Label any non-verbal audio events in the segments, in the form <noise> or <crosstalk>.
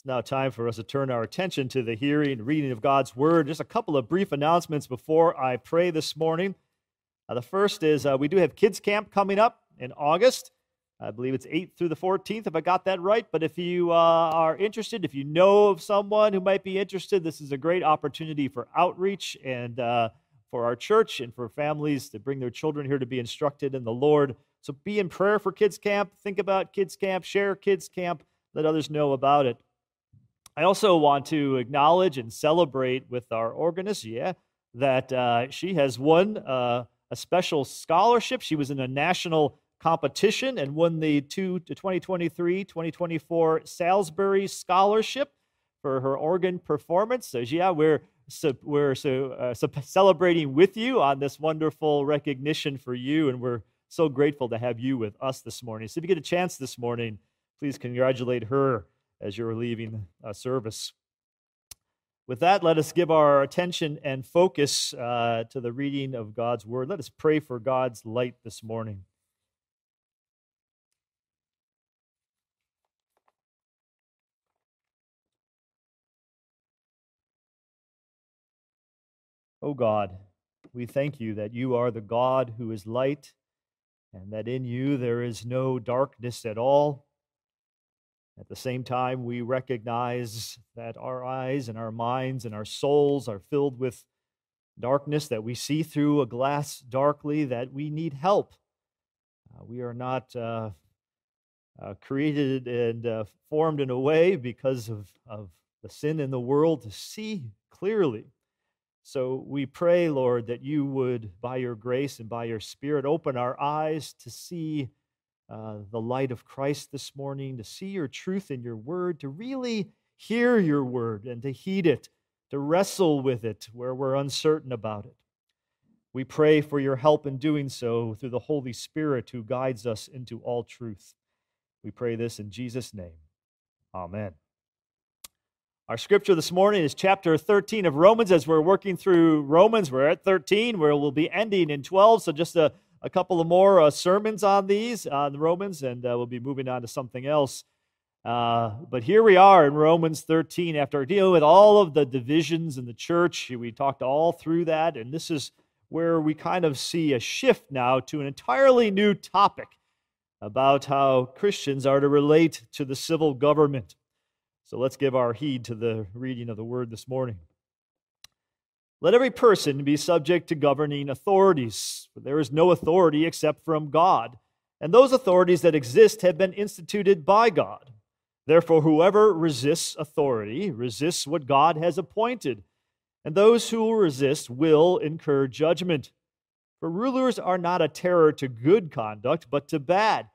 It's now time for us to turn our attention to the hearing and reading of God's Word. Just a couple of brief announcements before I pray this morning. Uh, the first is uh, we do have Kids Camp coming up in August. I believe it's 8th through the 14th, if I got that right. But if you uh, are interested, if you know of someone who might be interested, this is a great opportunity for outreach and uh, for our church and for families to bring their children here to be instructed in the Lord. So be in prayer for Kids Camp. Think about Kids Camp. Share Kids Camp. Let others know about it. I also want to acknowledge and celebrate with our organist, yeah, that uh, she has won uh, a special scholarship. She was in a national competition and won the two, 2023 2024 Salisbury Scholarship for her organ performance. So, yeah, we're we're so, uh, so <laughs> celebrating with you on this wonderful recognition for you, and we're so grateful to have you with us this morning. So, if you get a chance this morning, please congratulate her as you're leaving uh, service. With that, let us give our attention and focus uh, to the reading of God's word. Let us pray for God's light this morning. Oh God, we thank you that you are the God who is light, and that in you there is no darkness at all. At the same time, we recognize that our eyes and our minds and our souls are filled with darkness, that we see through a glass darkly, that we need help. Uh, we are not uh, uh, created and uh, formed in a way because of, of the sin in the world to see clearly. So we pray, Lord, that you would, by your grace and by your Spirit, open our eyes to see uh, the light of Christ this morning, to see your truth in your word, to really hear your word and to heed it, to wrestle with it where we're uncertain about it. We pray for your help in doing so through the Holy Spirit who guides us into all truth. We pray this in Jesus' name. Amen. Our scripture this morning is chapter 13 of Romans. As we're working through Romans, we're at 13, where we'll be ending in 12. So just a a couple of more uh, sermons on these, on the Romans, and uh, we'll be moving on to something else. Uh, but here we are in Romans 13 after dealing with all of the divisions in the church. We talked all through that, and this is where we kind of see a shift now to an entirely new topic about how Christians are to relate to the civil government. So let's give our heed to the reading of the word this morning. Let every person be subject to governing authorities, for there is no authority except from God, and those authorities that exist have been instituted by God. Therefore, whoever resists authority resists what God has appointed, and those who resist will incur judgment. For rulers are not a terror to good conduct, but to bad.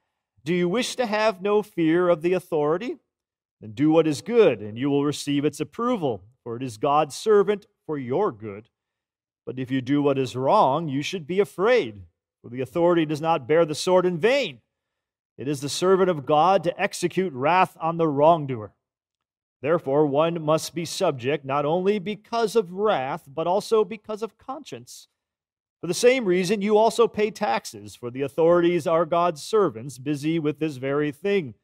Do you wish to have no fear of the authority? Then do what is good, and you will receive its approval, for it is God's servant for your good. But if you do what is wrong, you should be afraid, for the authority does not bear the sword in vain. It is the servant of God to execute wrath on the wrongdoer. Therefore, one must be subject not only because of wrath, but also because of conscience. For the same reason, you also pay taxes, for the authorities are God's servants, busy with this very thing.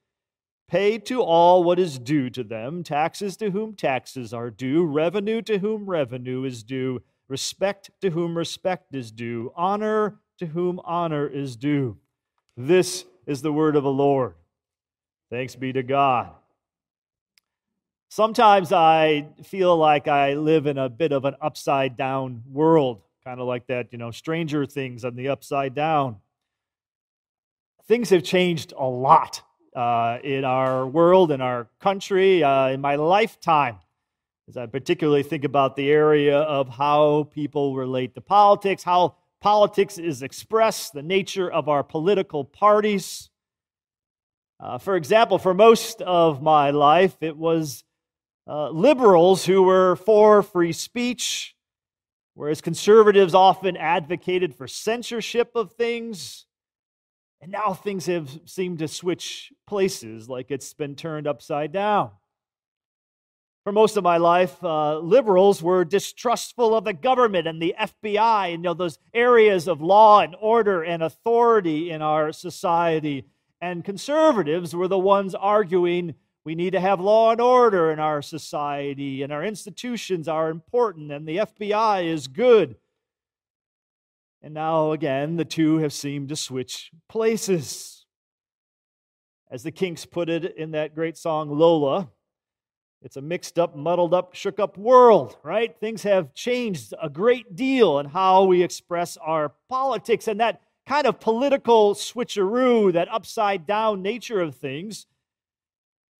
Pay to all what is due to them taxes to whom taxes are due, revenue to whom revenue is due, respect to whom respect is due, honor to whom honor is due. This is the word of the Lord. Thanks be to God. Sometimes I feel like I live in a bit of an upside down world, kind of like that, you know, Stranger Things on the upside down. Things have changed a lot uh, in our world, in our country, uh, in my lifetime. As I particularly think about the area of how people relate to politics, how politics is expressed, the nature of our political parties. Uh, for example, for most of my life, it was uh, liberals who were for free speech, whereas conservatives often advocated for censorship of things. And now things have seemed to switch places, like it's been turned upside down. For most of my life, uh, liberals were distrustful of the government and the FBI and you know, those areas of law and order and authority in our society. And conservatives were the ones arguing we need to have law and order in our society, and our institutions are important, and the FBI is good. And now again, the two have seemed to switch places. As the Kinks put it in that great song, Lola, it's a mixed up, muddled up, shook up world, right? Things have changed a great deal in how we express our politics, and that kind of political switcheroo, that upside down nature of things,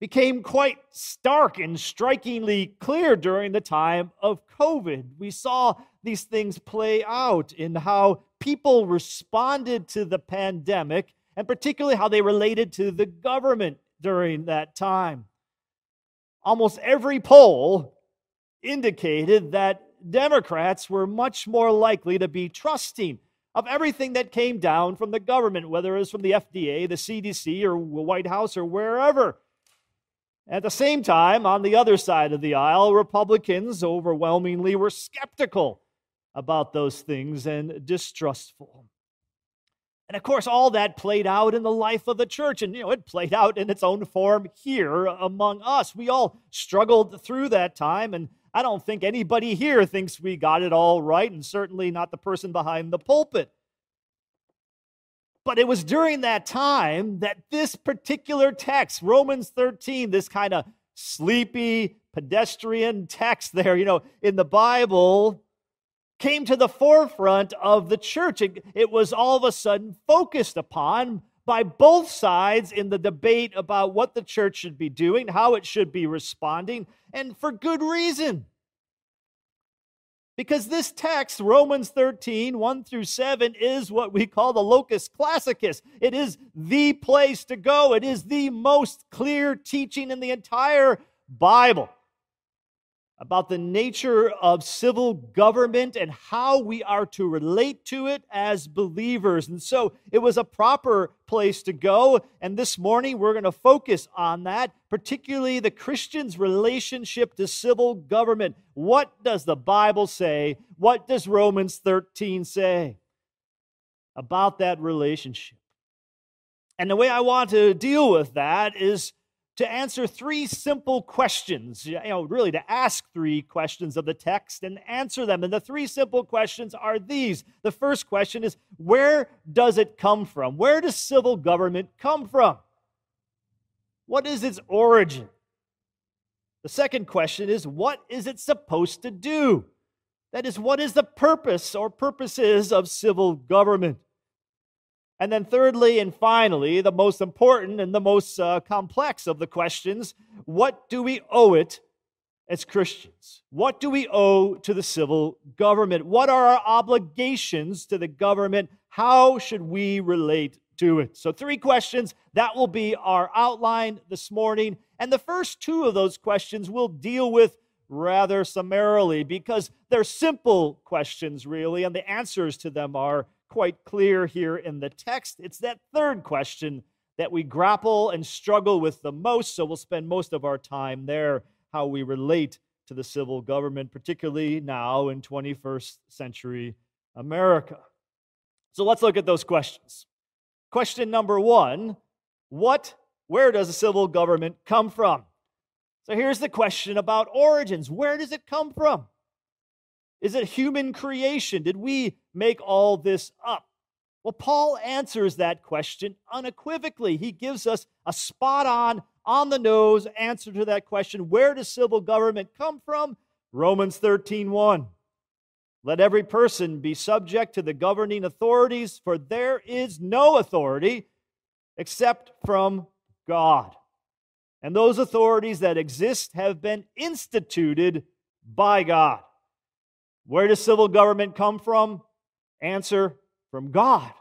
became quite stark and strikingly clear during the time of COVID. We saw these things play out in how people responded to the pandemic, and particularly how they related to the government during that time. Almost every poll indicated that Democrats were much more likely to be trusting of everything that came down from the government, whether it was from the FDA, the CDC, or the White House, or wherever. At the same time, on the other side of the aisle, Republicans overwhelmingly were skeptical about those things and distrustful. And of course, all that played out in the life of the church, and you know, it played out in its own form here among us. We all struggled through that time, and I don't think anybody here thinks we got it all right, and certainly not the person behind the pulpit. But it was during that time that this particular text, Romans 13, this kind of sleepy, pedestrian text there, you know, in the Bible, came to the forefront of the church. It, it, was all of a sudden focused upon by both sides in the debate about what the church should be doing, how it should be responding, and for good reason. Because this text, Romans 13, 1 through 7, is what we call the locus classicus. It is the place to go. It is the most clear teaching in the entire Bible about the nature of civil government and how we are to relate to it as believers. And so it was a proper place to go. And this morning we're going to focus on that, particularly the Christian's relationship to civil government. What does the Bible say? What does Romans 13 say about that relationship? And the way I want to deal with that is to answer three simple questions, you know, really to ask three questions of the text and answer them. And the three simple questions are these. The first question is where does it come from? Where does civil government come from? What is its origin? The second question is what is it supposed to do? That is, what is the purpose or purposes of civil government? And then, thirdly and finally, the most important and the most uh, complex of the questions what do we owe it as Christians? What do we owe to the civil government? What are our obligations to the government? How should we relate to it? So, three questions. That will be our outline this morning. And the first two of those questions we'll deal with rather summarily because they're simple questions, really, and the answers to them are quite clear here in the text. It's that third question that we grapple and struggle with the most, so we'll spend most of our time there, how we relate to the civil government, particularly now in 21st century America. So let's look at those questions. Question number one What, where does the civil government come from? So here's the question about origins. Where does it come from? Is it human creation? Did we make all this up? Well, Paul answers that question unequivocally. He gives us a spot on, on the nose answer to that question. Where does civil government come from? Romans 13 1. Let every person be subject to the governing authorities, for there is no authority except from God. And those authorities that exist have been instituted by God. Where does civil government come from? Answer from God.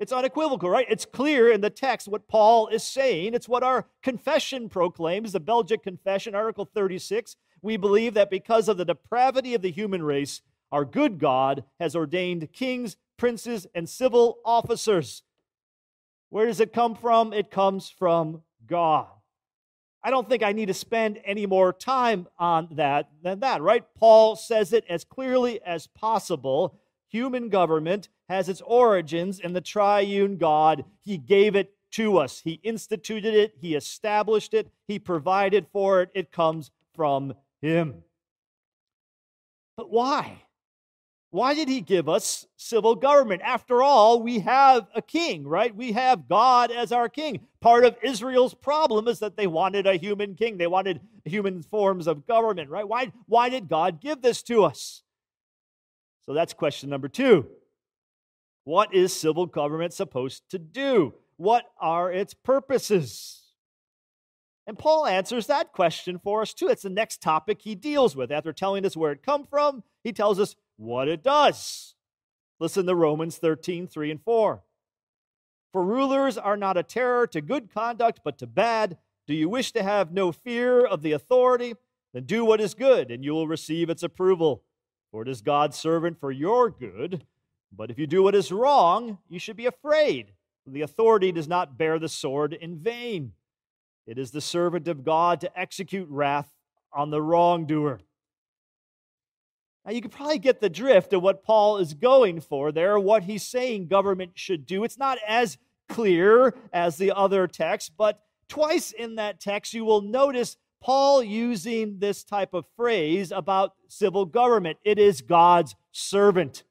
It's unequivocal, right? It's clear in the text what Paul is saying. It's what our confession proclaims, the Belgic Confession, Article 36. We believe that because of the depravity of the human race, our good God has ordained kings, princes, and civil officers. Where does it come from? It comes from God. I don't think I need to spend any more time on that than that, right? Paul says it as clearly as possible. Human government has its origins in the triune God. He gave it to us. He instituted it, He established it, He provided for it. It comes from Him. But why? Why did he give us civil government? After all, we have a king, right? We have God as our king. Part of Israel's problem is that they wanted a human king. They wanted human forms of government, right? Why, why did God give this to us? So that's question number two. What is civil government supposed to do? What are its purposes? And Paul answers that question for us too. It's the next topic he deals with. After telling us where it come from, he tells us what it does. Listen to Romans 13, 3 and 4. For rulers are not a terror to good conduct, but to bad. Do you wish to have no fear of the authority? Then do what is good, and you will receive its approval. For it is God's servant for your good. But if you do what is wrong, you should be afraid. The authority does not bear the sword in vain. It is the servant of God to execute wrath on the wrongdoer. Now, you can probably get the drift of what Paul is going for there, what he's saying government should do. It's not as clear as the other text, but twice in that text, you will notice Paul using this type of phrase about civil government. It is God's servant.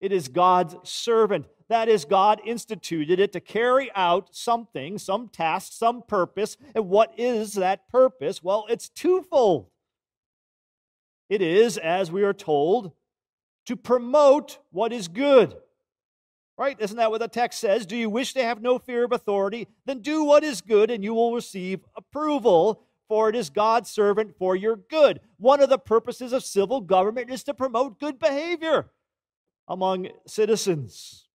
It is God's servant. That is, God instituted it to carry out something, some task, some purpose. And what is that purpose? Well, it's twofold. It is, as we are told, to promote what is good. Right? Isn't that what the text says? Do you wish to have no fear of authority? Then do what is good, and you will receive approval, for it is God's servant for your good. One of the purposes of civil government is to promote good behavior among citizens.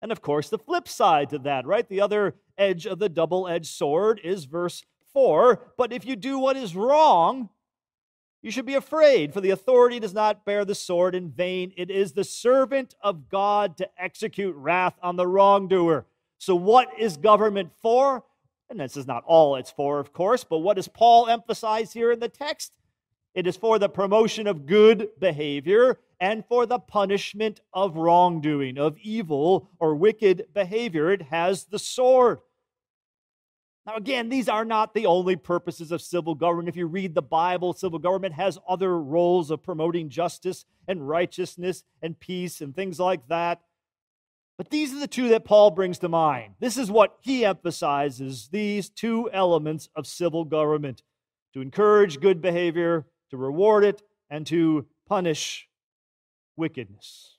And of course, the flip side to that, right? The other edge of the double edged sword is verse 4. But if you do what is wrong, you should be afraid, for the authority does not bear the sword in vain. It is the servant of God to execute wrath on the wrongdoer. So, what is government for? And this is not all it's for, of course, but what does Paul emphasize here in the text? It is for the promotion of good behavior and for the punishment of wrongdoing, of evil or wicked behavior. It has the sword. Now, again, these are not the only purposes of civil government. If you read the Bible, civil government has other roles of promoting justice and righteousness and peace and things like that. But these are the two that Paul brings to mind. This is what he emphasizes these two elements of civil government to encourage good behavior, to reward it, and to punish wickedness.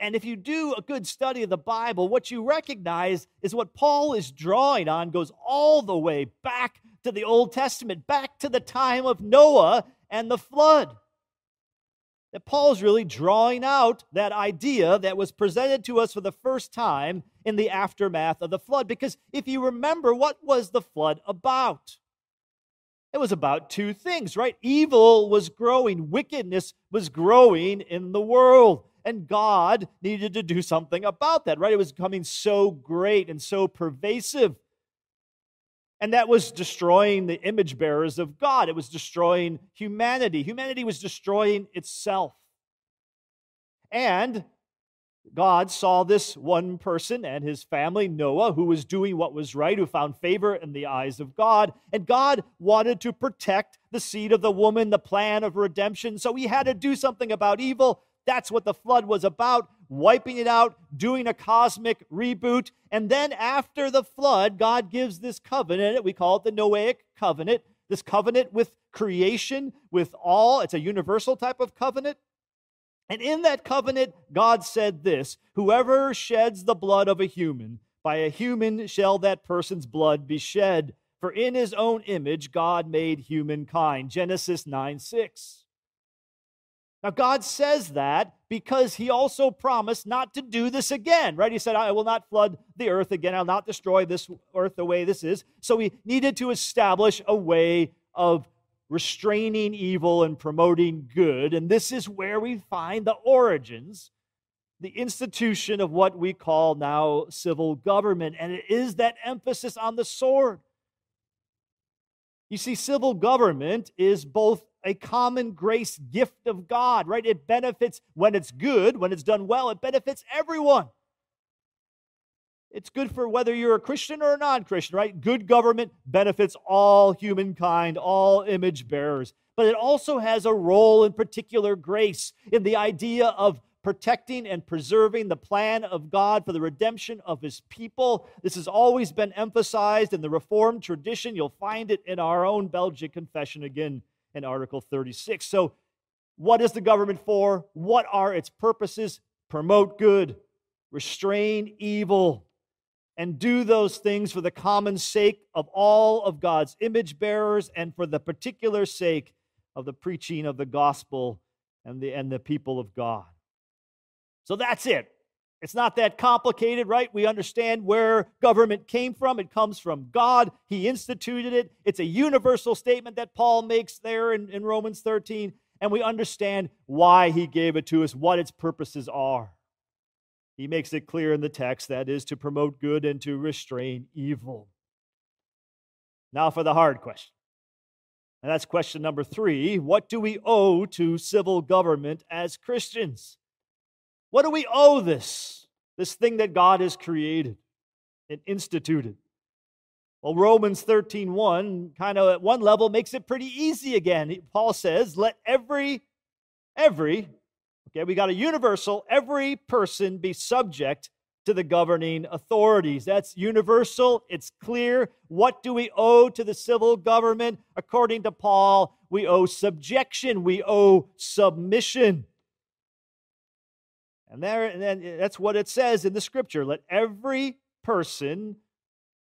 And if you do a good study of the Bible, what you recognize is what Paul is drawing on goes all the way back to the Old Testament, back to the time of Noah and the flood. That Paul's really drawing out that idea that was presented to us for the first time in the aftermath of the flood. Because if you remember, what was the flood about? It was about two things, right? Evil was growing, wickedness was growing in the world. And God needed to do something about that, right? It was becoming so great and so pervasive. And that was destroying the image bearers of God. It was destroying humanity. Humanity was destroying itself. And God saw this one person and his family, Noah, who was doing what was right, who found favor in the eyes of God. And God wanted to protect the seed of the woman, the plan of redemption. So he had to do something about evil. That's what the flood was about wiping it out, doing a cosmic reboot. And then after the flood, God gives this covenant. We call it the Noahic covenant. This covenant with creation, with all. It's a universal type of covenant. And in that covenant, God said this Whoever sheds the blood of a human, by a human shall that person's blood be shed. For in his own image, God made humankind. Genesis 9 6. Now, God says that because He also promised not to do this again, right? He said, I will not flood the earth again. I'll not destroy this earth the way this is. So He needed to establish a way of restraining evil and promoting good. And this is where we find the origins, the institution of what we call now civil government. And it is that emphasis on the sword. You see, civil government is both a common grace gift of God, right? It benefits when it's good, when it's done well, it benefits everyone. it's good for whether you're a Christian or a non Christian, right? Good government benefits all humankind, all image bearers. But it also has a role in particular grace in the idea of protecting and preserving the plan of God for the redemption of his people. This has always been emphasized in the Reformed tradition. You'll find it in our own Belgic confession again in Article 36. So, what is the government for? What are its purposes? Promote good, restrain evil, and do those things for the common sake of all of God's image bearers and for the particular sake of the preaching of the gospel and the, and the people of God. So that's it. It's not that complicated, right? We understand where government came from. It comes from God. He instituted it. It's a universal statement that Paul makes there in, in Romans 13. And we understand why he gave it to us, what its purposes are. He makes it clear in the text that is to promote good and to restrain evil. Now for the hard question. And that's question number three What do we owe to civil government as Christians? What do we owe this? This thing that God has created and instituted. Well, Romans 13, 1, kind of at one level makes it pretty easy again. Paul says, Let every, every, okay, we got a universal, every person be subject to the governing authorities. That's universal, it's clear. What do we owe to the civil government? According to Paul, we owe subjection, we owe submission. And there, and then eh, that's what it says in the scripture. Let every person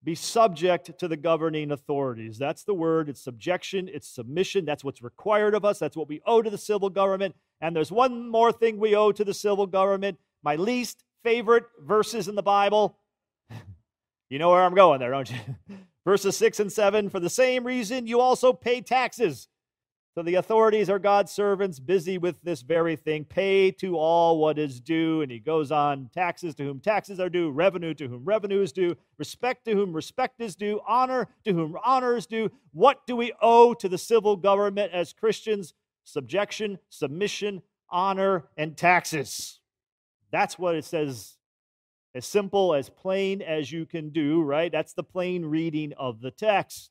be subject to the governing authorities. That's the word. It's subjection, it's submission. That's what's required of us. That's what we owe to the civil government. And there's one more thing we owe to the civil government. My least favorite verses in the Bible. <laughs> you know where I'm going there, don't you? <laughs> Verses 6 and 7 For the same reason, you also pay taxes so the authorities are God's servants busy with this very thing. Pay to all what is due. And he goes on taxes to whom taxes are due, revenue to whom revenue is due, respect to whom respect is due, honor to whom honor is due. What do we owe to the civil government as Christians? Subjection, submission, honor, and taxes. That's what it says. As simple, as plain as you can do, right? That's the plain reading of the text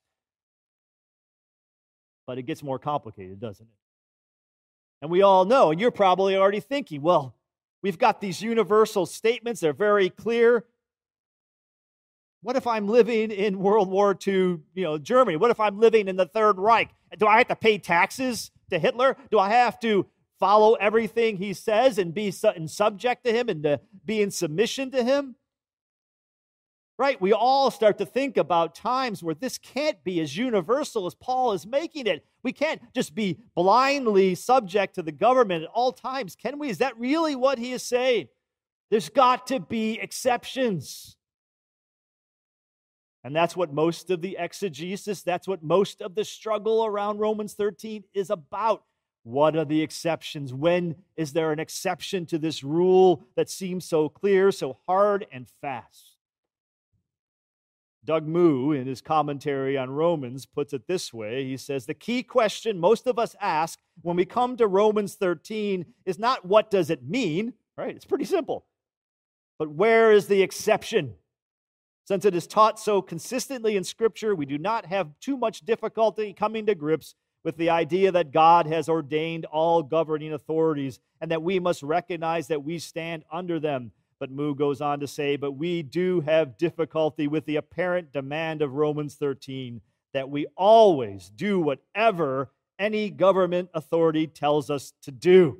but it gets more complicated, doesn't it? And we all know, and you're probably already thinking, well, we've got these universal statements, they're very clear. What if I'm living in World War II, you know, Germany? What if I'm living in the Third Reich? Do I have to pay taxes to Hitler? Do I have to follow everything he says and be and subject to him and to be in submission to him? Right? We all start to think about times where this can't be as universal as Paul is making it. We can't just be blindly subject to the government at all times, can we? Is that really what he is saying? There's got to be exceptions. And that's what most of the exegesis, that's what most of the struggle around Romans 13 is about. What are the exceptions? When is there an exception to this rule that seems so clear, so hard and fast? Doug Moo, in his commentary on Romans, puts it this way He says, The key question most of us ask when we come to Romans 13 is not what does it mean, right? It's pretty simple. But where is the exception? Since it is taught so consistently in Scripture, we do not have too much difficulty coming to grips with the idea that God has ordained all governing authorities and that we must recognize that we stand under them. But Moo goes on to say, but we do have difficulty with the apparent demand of Romans 13 that we always do whatever any government authority tells us to do.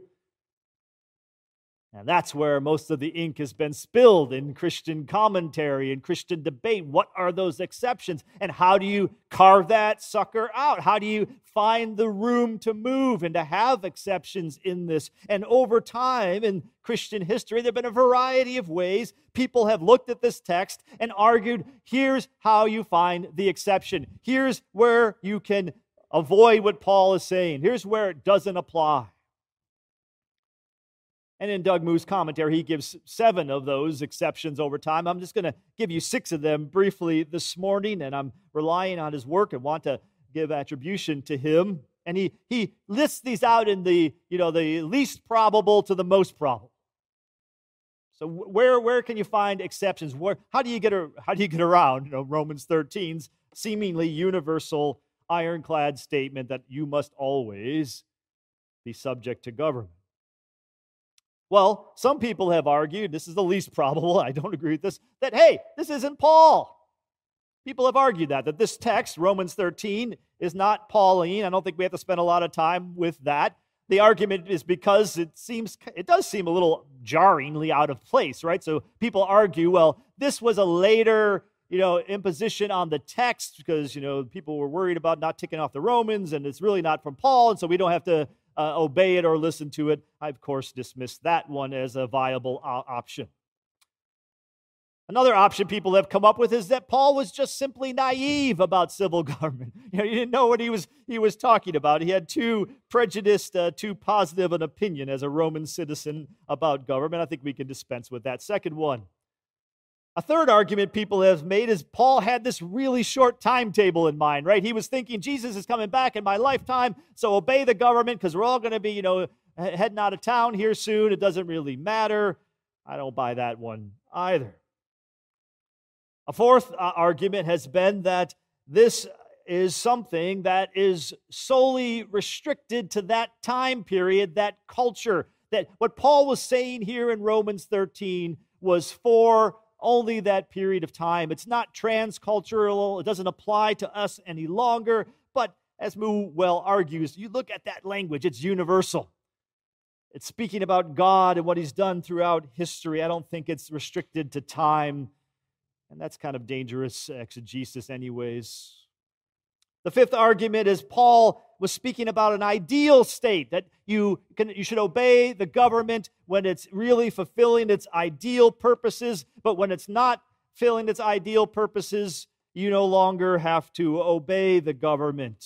And that's where most of the ink has been spilled in Christian commentary and Christian debate. What are those exceptions? And how do you carve that sucker out? How do you find the room to move and to have exceptions in this? And over time in Christian history, there have been a variety of ways people have looked at this text and argued here's how you find the exception. Here's where you can avoid what Paul is saying. Here's where it doesn't apply. And in Doug Moo's commentary, he gives seven of those exceptions over time. I'm just going to give you six of them briefly this morning, and I'm relying on his work and want to give attribution to him. And he, he lists these out in the, you know, the least probable to the most probable. So where, where can you find exceptions? Where, how, do you get a, how do you get around you know, Romans 13's seemingly universal ironclad statement that you must always be subject to government? Well, some people have argued, this is the least <laughs> probable, I don't agree with this, that hey, this isn't Paul. People have argued that, that this text, Romans 13, is not Pauline. I don't think we have to spend a lot of time with that. The argument is because it seems it does seem a little jarringly out of place, right? So people argue, well, this was a later, you know, imposition on the text because, you know, people were worried about not ticking off the Romans and it's really not from Paul, and so we don't have to uh, obey it or listen to it. I, of course, dismissed that one as a viable uh, option. Another option people have come up with is that Paul was just simply naive about civil <laughs> government. You know, he didn't know what he was, he was talking about. He had too prejudiced, uh, too positive an opinion as a Roman citizen about government. I think we can dispense with that. Second one. A third argument people have made is Paul had this really short timetable in mind, right? He was thinking Jesus is coming back in my lifetime, so obey the government because we're all going to be, you know, heading out of town here soon. It doesn't really matter. I don't buy that one either. A fourth uh, argument has been that this is something that is solely restricted to that time period, that culture. That what Paul was saying here in Romans 13 was for only that period of time. It's not transcultural, it doesn't apply to us any longer. But as Moo well argues, you look at that language, it's universal. It's speaking about God and what he's done throughout history. I don't think it's restricted to time and that's kind of dangerous exegesis, anyways. The fifth argument is Paul was speaking about an ideal state that you, can, you should obey the government when it's really fulfilling its ideal purposes, but when it's not fulfilling its ideal purposes, you no longer have to obey the government.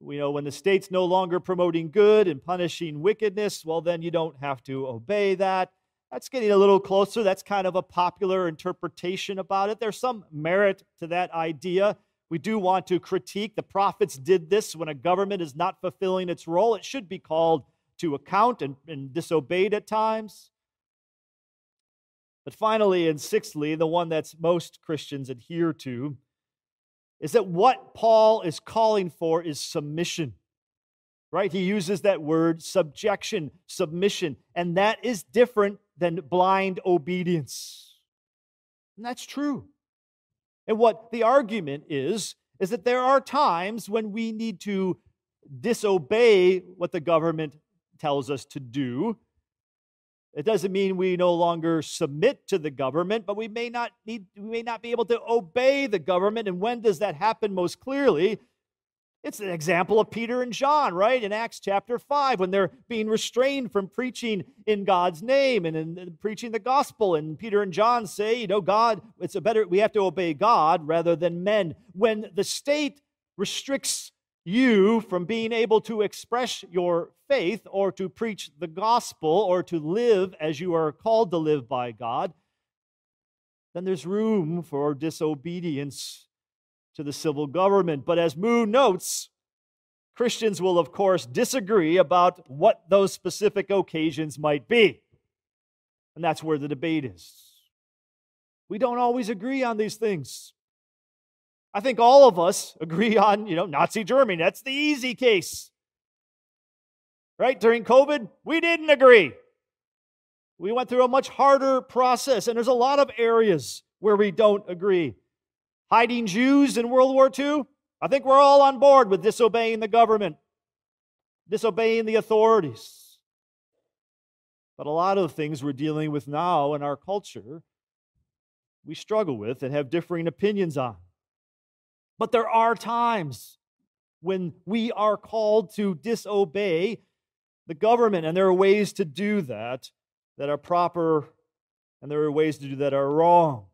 We know when the state's no longer promoting good and punishing wickedness, well, then you don't have to obey that. That's getting a little closer. That's kind of a popular interpretation about it. There's some merit to that idea. We do want to critique. The prophets did this when a government is not fulfilling its role. It should be called to account and, and disobeyed at times. But finally, and sixthly, the one that's most Christians adhere to is that what Paul is calling for is submission right? He uses that word subjection, submission, and that is different than blind obedience. And that's true. And what the argument is, is that there are times when we need to disobey what the government tells us to do. It doesn't mean we no longer submit to the government, but we may not need we may not be able to obey the government. And when does that happen most clearly? It's an example of Peter and John, right? In Acts chapter 5, when they're being restrained from preaching in God's name and in, preaching the gospel. And Peter and John say, you know, God, it's a better, we have to obey God rather than men. When the state restricts you from being able to express your faith or to preach the gospel or to live as you are called to live by God, then there's room for disobedience to the civil government. But as Moo notes, Christians will, of course, disagree about what those specific occasions might be. And that's where the debate is. We don't always agree on these things. I think all of us <laughs> agree on, you know, Nazi Germany. That's the easy case. Right? During COVID, we didn't agree. We went through a much harder process, and there's a lot of areas where we don't agree hiding Jews in World War II? I think we're all on board with disobeying the government, disobeying the authorities. But a lot of the things we're dealing with now in our culture, we struggle with and have differing opinions on. But there are times when we are called to disobey the government, and there are ways to do that that are proper, and there are ways to do that are wrong.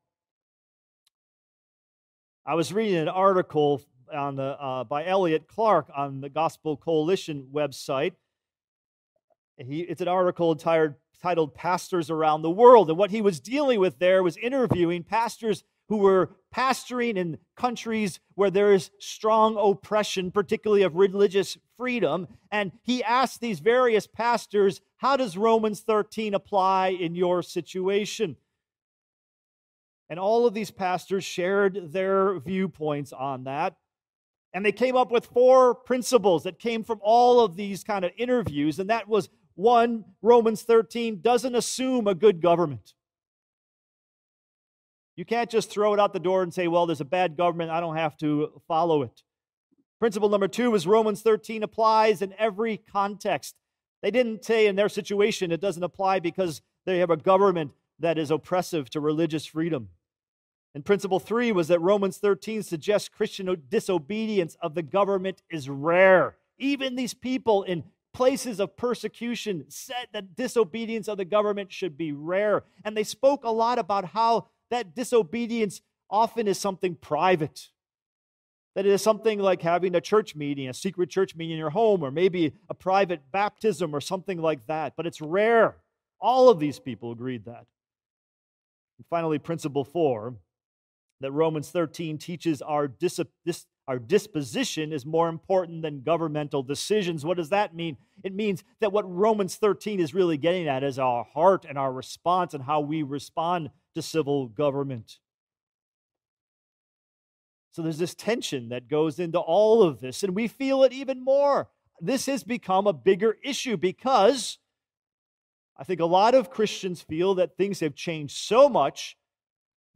I was reading an article on the, uh, by Elliot Clark on the Gospel Coalition website. He, it's an article titled, titled Pastors Around the World. And what he was dealing with there was interviewing pastors who were pastoring in countries where there is strong oppression, particularly of religious freedom. And he asked these various pastors, How does Romans 13 apply in your situation? And all of these pastors shared their viewpoints on that. And they came up with four principles that came from all of these kind of interviews. And that was one, Romans 13 doesn't assume a good government. You can't just throw it out the door and say, well, there's a bad government, I don't have to follow it. Principle number two is Romans 13 applies in every context. They didn't say in their situation it doesn't apply because they have a government that is oppressive to religious freedom. And principle three was that Romans 13 suggests Christian disobedience of the government is rare. Even these people in places of persecution said that disobedience of the government should be rare. And they spoke a lot about how that disobedience often is something private. That it is something like having a church meeting, a secret church meeting in your home, or maybe a private baptism or something like that. But it's rare. All of these people agreed that. And finally, principle four that Romans 13 teaches our, dis- dis- our disposition is more important than governmental decisions. What does that mean? It means that what Romans 13 is really getting at is our heart and our response and how we respond to civil government. So there's this tension that goes into all of this, and we feel it even more. This has become a bigger issue because I think a lot of Christians feel that things have changed so much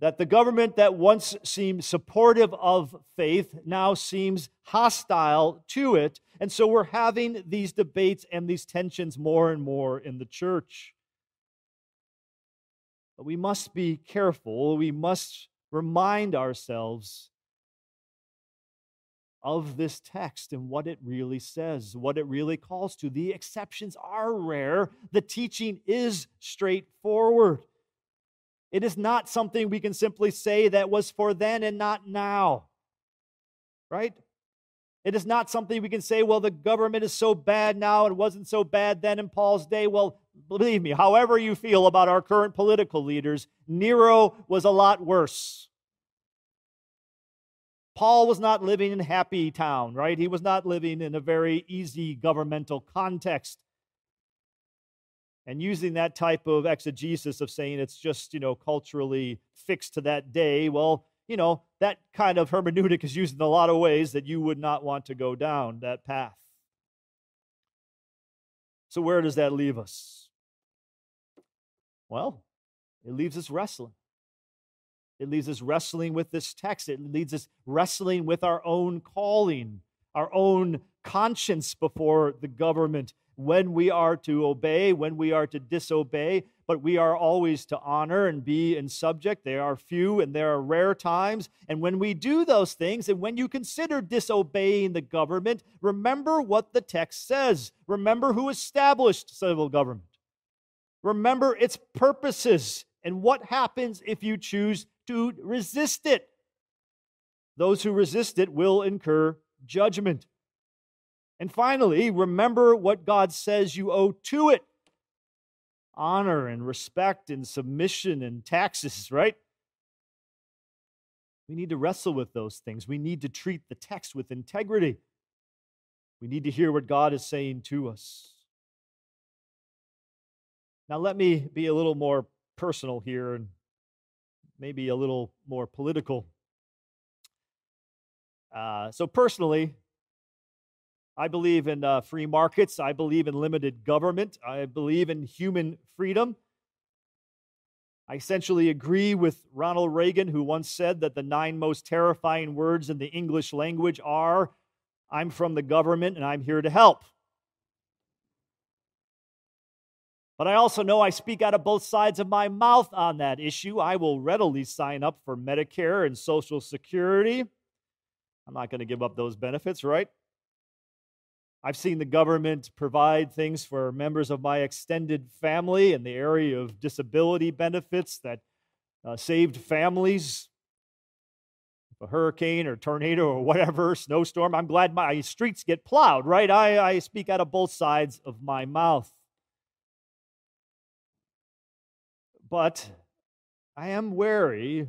that the government that once seemed supportive of faith now seems hostile to it. And so we're having these debates and these tensions more and more in the church. But we must be careful. We must remind ourselves of this text and what it really says, what it really calls to. The exceptions are rare, the teaching is straightforward. It is not something we can simply say that was for then and not now. Right? It is not something we can say, well, the government is so bad now, it wasn't so bad then in Paul's day. Well, believe me, however you feel about our current political leaders, Nero was a lot worse. Paul was not living in happy town, right? He was not living in a very easy governmental context. And using that type of exegesis of saying it's just you know culturally fixed to that day well you know that kind of hermeneutic is used in a lot of ways that you would not want to go down that path. So where does that leave us? Well it leaves us wrestling it leaves us wrestling with this text it leads us wrestling with our own calling our own conscience before the government when we are to obey, when we are to disobey, but we are always to honor and be in subject. There are few and there are rare times. And when we do those things, and when you consider disobeying the government, remember what the text says. Remember who established civil government. Remember its purposes and what happens if you choose to resist it. Those who resist it will incur judgment. And finally, remember what God says you owe to it honor and respect and submission and taxes, <laughs> right? We need to wrestle with those things. We need to treat the text with integrity. We need to hear what God is saying to us. Now, let me be a little more personal here and maybe a little more political. Uh, so, personally, I believe in uh, free markets. I believe in limited government. I believe in human freedom. I essentially agree with Ronald Reagan, who once said that the nine most terrifying words in the English language are I'm from the government and I'm here to help. But I also know I speak out of both sides of my mouth on that issue. I will readily sign up for Medicare and Social Security. I'm not going to give up those benefits, right? I've seen the government provide things for members of my extended family in the area of disability benefits that uh, saved families. If a hurricane or tornado or whatever, snowstorm, I'm glad my streets get plowed, right? I, I speak out of both sides of my mouth. But I am wary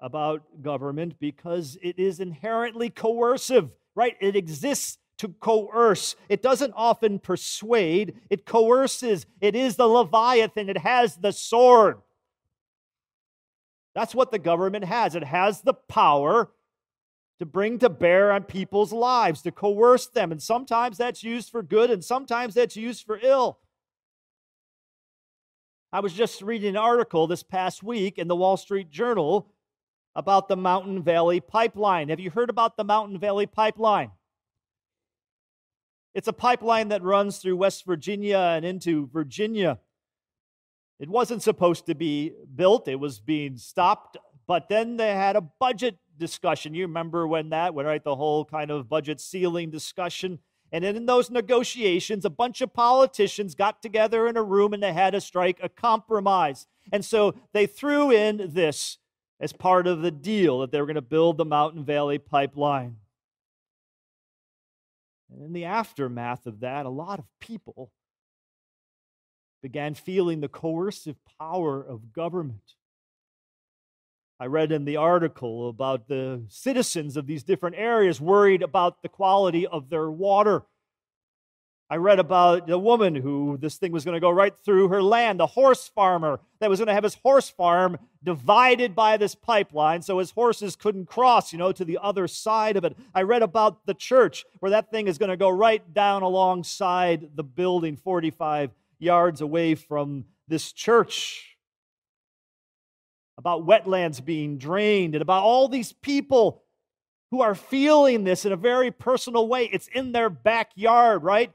about government because it is inherently coercive, right? It exists to coerce. It doesn't often persuade, it coerces. It is the Leviathan, it has the sword. That's what the government has. It has the power to bring to bear on people's lives, to coerce them. And sometimes that's used for good, and sometimes that's used for ill. I was just reading an article this past week in the Wall Street Journal about the Mountain Valley Pipeline. Have you heard about the Mountain Valley Pipeline? It's a pipeline that runs through West Virginia and into Virginia. It wasn't supposed to be built, it was being stopped, but then they had a budget discussion. You remember when that, when right, the whole kind of budget ceiling discussion. And in those negotiations, a bunch of politicians got together in a room and they had to strike a compromise. And so they threw in this as part of the deal that they were going to build the Mountain Valley Pipeline. And in the aftermath of that, a lot of people began feeling the coercive power of government. I read in the article about the citizens of these different areas worried about the quality of their water. I read about the woman who this thing was going to go right through her land, the horse farmer that was going to have his horse farm divided by this pipeline so his horses couldn't cross, you know, to the other side of it. I read about the church where that thing is going to go right down alongside the building 45 yards away from this church. About wetlands being drained and about all these people who are feeling this in a very personal way. It's in their backyard, right?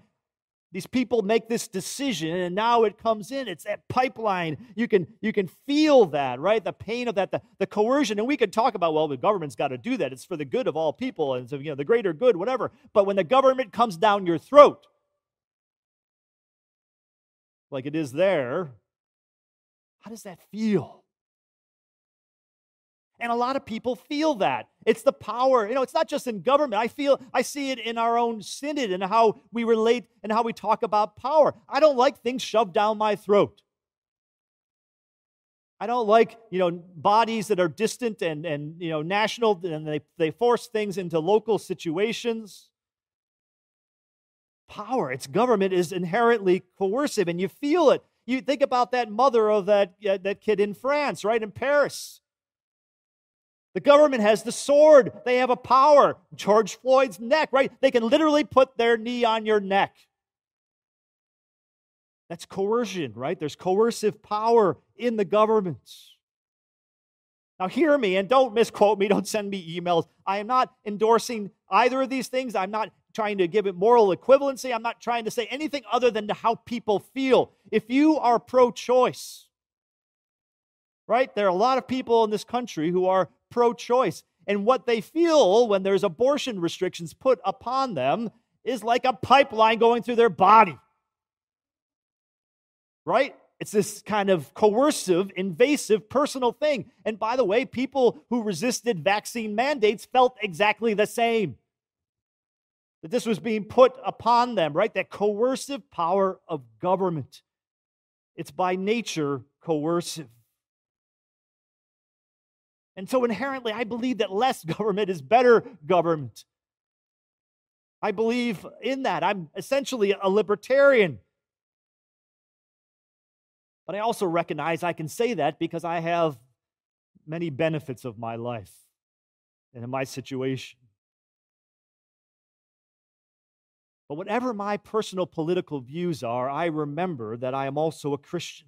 these people make this decision and now it comes in. It's that pipeline. You can you can feel that right? The pain of that the, the coercion. And we can talk about well the government's got to do that. It's for the good of all people and so you know the greater good whatever. But when the government comes down your throat like it is there how does that feel and a lot of people feel that. It's the power. You know, it's not just in government. I feel I see it in our own synod and how we relate and how we talk about power. I don't like things shoved down my throat. I don't like, you know, bodies that are distant and, and you know, national and they, they force things into local situations. Power, its government is inherently coercive and you feel it. You think about that mother of that, uh, that kid in France, right, in Paris the government has the sword. They have a power. George Floyd's neck, right? They can literally put their knee on your neck. That's coercion, right? There's coercive power in the government. Now, hear me and don't misquote me. <laughs> Don't send me emails. I am not endorsing either of these things. I'm not trying to give it moral equivalency. I'm not trying to say anything other than to how people feel. If you are pro choice, right? There are a lot of people in this country who are pro choice. And what they feel when there's abortion restrictions put upon them is like a pipeline going through their body. Right? It's this kind of coercive, invasive, personal thing. And by the way, people who resisted vaccine mandates felt exactly the same. That this was being put upon them, right? That coercive power of government. It's by nature coercive. And so inherently, I believe that less <laughs> government is better government. I believe in that. I'm essentially a libertarian. But I also recognize I can say that because I have many benefits of my life and in my situation. But whatever my personal political views are, I remember that I am also a Christian.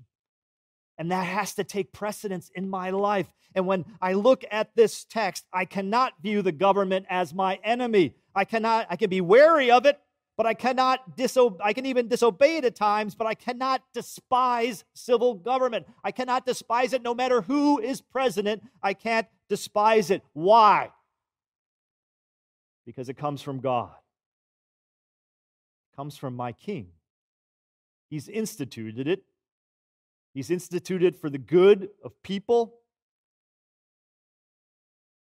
And that has to take precedence in my life. And when I look at this text, I cannot view the government as my enemy. I cannot, I can be wary of it, but I cannot disobey, I can even disobey it at times, but I cannot despise civil government. I cannot despise it no matter who is president. I can't despise it. Why? Because it comes from God. It comes from my king. He's instituted it He's instituted for the good of people,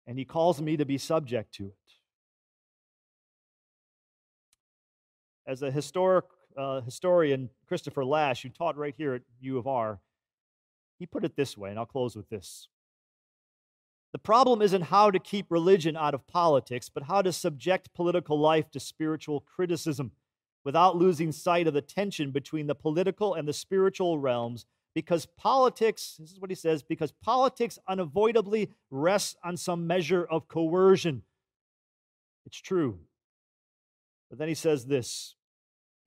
and He calls me to be subject to it. As a historic uh, historian, Christopher Lasch, who taught right here at U of R, he put it this way, and I'll close with this. The problem isn't how to keep religion out of politics, but how to subject political life to spiritual criticism without losing sight of the tension between the political and the spiritual realms. Because politics, this is what he says, because politics unavoidably rests on some measure of coercion. It's true. But then he says this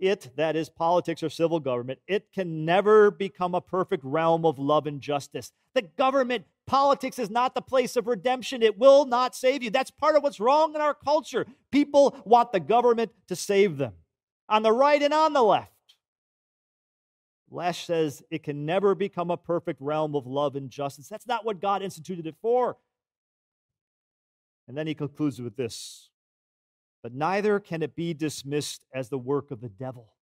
it, that is politics or civil government, it can never become a perfect realm of love and justice. The government, politics is not the place of redemption. It will not save you. That's part of what's wrong in our culture. People want the government to save them on the right and on the left. Lasch says it can never become a perfect realm of love and justice. That's not what God instituted it for. And then he concludes with this but neither can it be dismissed as the work of the devil.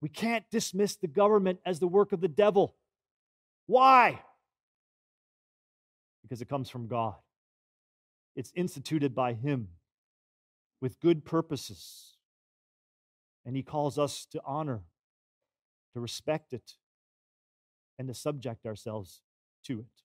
We can't dismiss the government as the work of the devil. Why? Because it comes from God. It's instituted by Him with good purposes. And He calls us to honor, to respect it, and to subject ourselves to it.